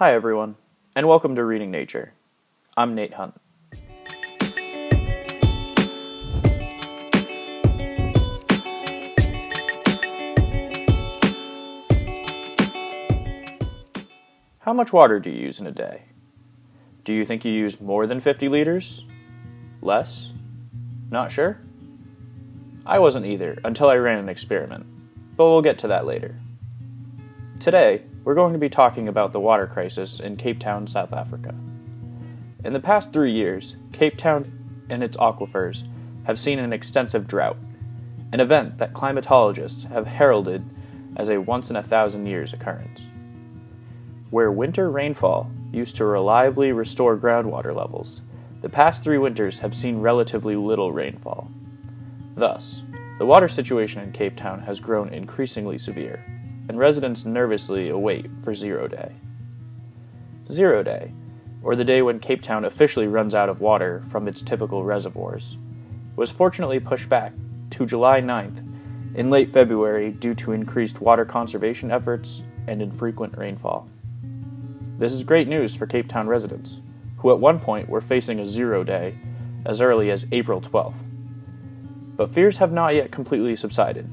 Hi, everyone, and welcome to Reading Nature. I'm Nate Hunt. How much water do you use in a day? Do you think you use more than 50 liters? Less? Not sure? I wasn't either until I ran an experiment, but we'll get to that later. Today, we're going to be talking about the water crisis in Cape Town, South Africa. In the past three years, Cape Town and its aquifers have seen an extensive drought, an event that climatologists have heralded as a once in a thousand years occurrence. Where winter rainfall used to reliably restore groundwater levels, the past three winters have seen relatively little rainfall. Thus, the water situation in Cape Town has grown increasingly severe, and residents nervously await for Zero Day. Zero Day, or the day when Cape Town officially runs out of water from its typical reservoirs, was fortunately pushed back to July 9th in late February due to increased water conservation efforts and infrequent rainfall. This is great news for Cape Town residents, who at one point were facing a zero day as early as April 12th. But fears have not yet completely subsided.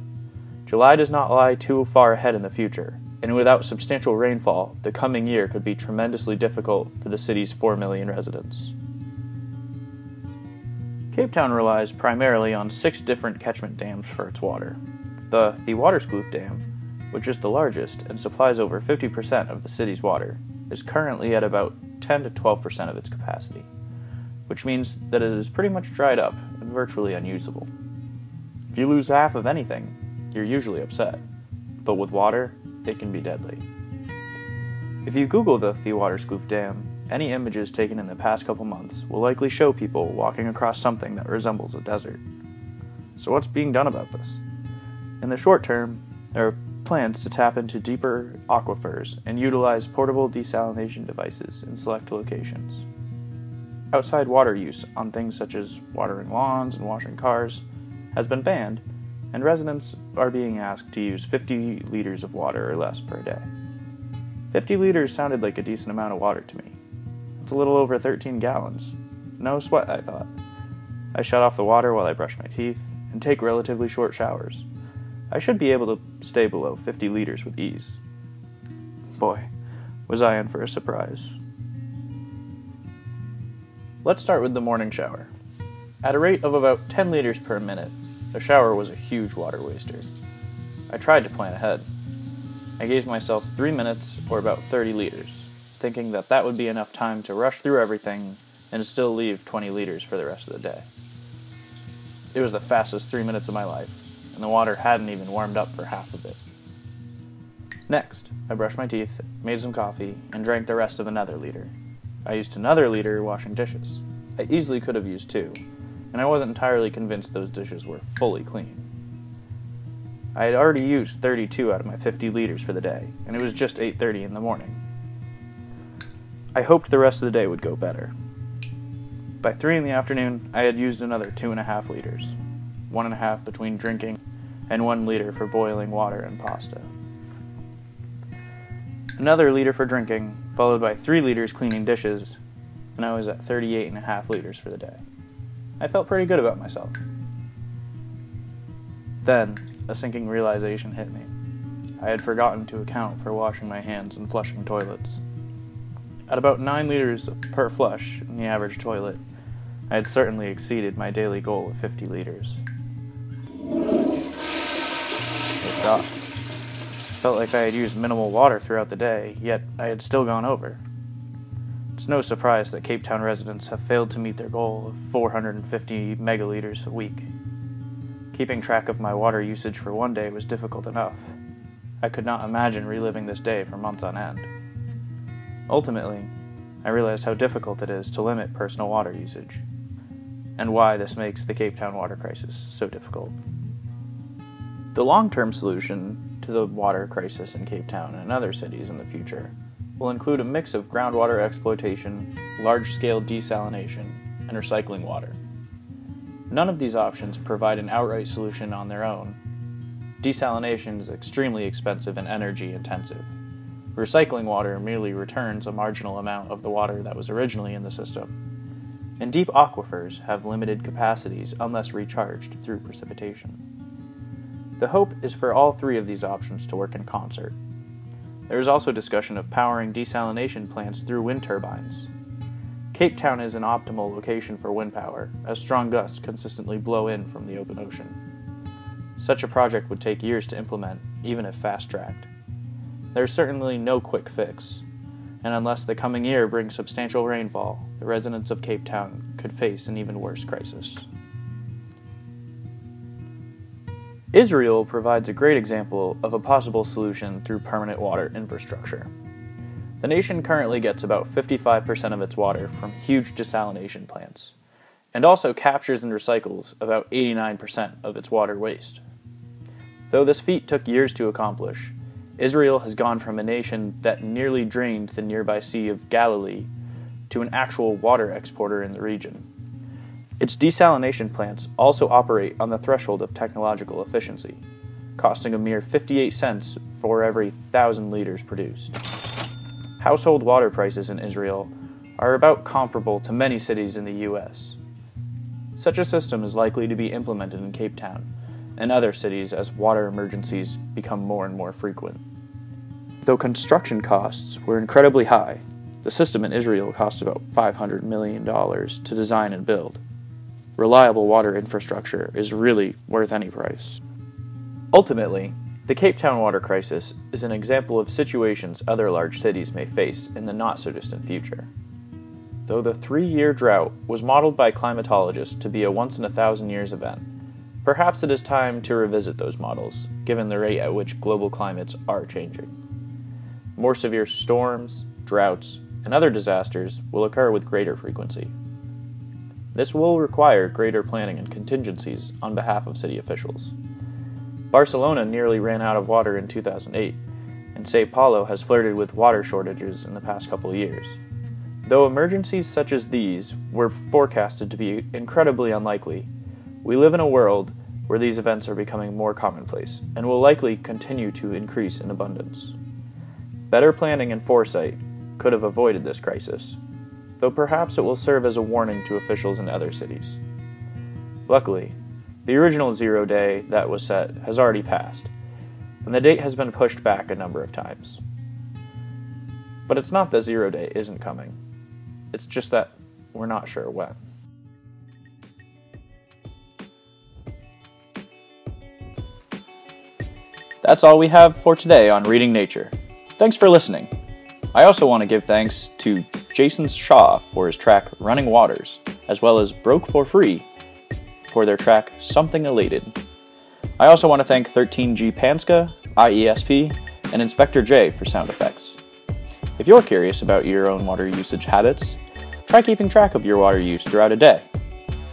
July does not lie too far ahead in the future, and without substantial rainfall, the coming year could be tremendously difficult for the city's 4 million residents. Cape Town relies primarily on six different catchment dams for its water. The Theewaterskloof Dam, which is the largest and supplies over 50% of the city's water, is currently at about 10 to 12% of its capacity, which means that it is pretty much dried up and virtually unusable. If you lose half of anything, you're usually upset, but with water, it can be deadly. If you Google the Theewaterskloof Dam, any images taken in the past couple months will likely show people walking across something that resembles a desert. So, what's being done about this? In the short term, there are plans to tap into deeper aquifers and utilize portable desalination devices in select locations. Outside water use on things such as watering lawns and washing cars has been banned, and residents are being asked to use 50 liters of water or less per day. 50 liters sounded like a decent amount of water to me. It's a little over 13 gallons. No sweat, I thought. I shut off the water while I brush my teeth and take relatively short showers. I should be able to stay below 50 liters with ease. Boy, was I in for a surprise. Let's start with the morning shower. At a rate of about 10 liters per minute, the shower was a huge water waster. I tried to plan ahead. I gave myself 3 minutes or about 30 liters thinking that that would be enough time to rush through everything and still leave 20 liters for the rest of the day. It was the fastest three minutes of my life, and the water hadn't even warmed up for half of it. Next, I brushed my teeth, made some coffee, and drank the rest of another liter. I used another liter washing dishes. I easily could have used two, and I wasn't entirely convinced those dishes were fully clean. I had already used 32 out of my 50 liters for the day, and it was just 8:30 in the morning. I hoped the rest of the day would go better. By three in the afternoon, I had used another two and a half liters, one and a half between drinking, and one liter for boiling water and pasta. Another liter for drinking, followed by three liters cleaning dishes, and I was at 38 and a half liters for the day. I felt pretty good about myself. Then, a sinking realization hit me. I had forgotten to account for washing my hands and flushing toilets. At about 9 liters per flush in the average toilet, I had certainly exceeded my daily goal of 50 liters. I shocked. Felt like I had used minimal water throughout the day, yet I had still gone over. It's no surprise that Cape Town residents have failed to meet their goal of 450 megaliters a week. Keeping track of my water usage for one day was difficult enough. I could not imagine reliving this day for months on end. Ultimately, I realized how difficult it is to limit personal water usage, and why this makes the Cape Town water crisis so difficult. The long term solution to the water crisis in Cape Town and other cities in the future will include a mix of groundwater exploitation, large scale desalination, and recycling water. None of these options provide an outright solution on their own. Desalination is extremely expensive and energy intensive Recycling water merely returns a marginal amount of the water that was originally in the system. And deep aquifers have limited capacities unless recharged through precipitation. The hope is for all three of these options to work in concert. There is also discussion of powering desalination plants through wind turbines. Cape Town is an optimal location for wind power, as strong gusts consistently blow in from the open ocean. Such a project would take years to implement, even if fast tracked. There is certainly no quick fix, and unless the coming year brings substantial rainfall, the residents of Cape Town could face an even worse crisis. Israel provides a great example of a possible solution through permanent water infrastructure. The nation currently gets about 55% of its water from huge desalination plants, and also captures and recycles about 89% of its water waste. Though this feat took years to accomplish, Israel has gone from a nation that nearly drained the nearby Sea of Galilee to an actual water exporter in the region. Its desalination plants also operate on the threshold of technological efficiency, costing a mere 58 cents for every thousand liters produced. Household water prices in Israel are about comparable to many cities in the US. Such a system is likely to be implemented in Cape Town and other cities as water emergencies become more and more frequent. Though construction costs were incredibly high, the system in Israel cost about $500 million to design and build. Reliable water infrastructure is really worth any price. Ultimately, the Cape Town water crisis is an example of situations other large cities may face in the not so distant future. Though the three year drought was modeled by climatologists to be a once in a thousand years event, perhaps it is time to revisit those models, given the rate at which global climates are changing. More severe storms, droughts, and other disasters will occur with greater frequency. This will require greater planning and contingencies on behalf of city officials. Barcelona nearly ran out of water in 2008, and Sao Paulo has flirted with water shortages in the past couple of years. Though emergencies such as these were forecasted to be incredibly unlikely, we live in a world where these events are becoming more commonplace and will likely continue to increase in abundance. Better planning and foresight could have avoided this crisis, though perhaps it will serve as a warning to officials in other cities. Luckily, the original zero day that was set has already passed, and the date has been pushed back a number of times. But it's not that zero day isn't coming, it's just that we're not sure when. That's all we have for today on Reading Nature. Thanks for listening. I also want to give thanks to Jason Shaw for his track Running Waters, as well as Broke for Free for their track Something Elated. I also want to thank 13G Panska, IESP, and Inspector J for sound effects. If you're curious about your own water usage habits, try keeping track of your water use throughout a day.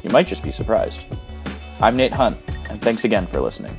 You might just be surprised. I'm Nate Hunt, and thanks again for listening.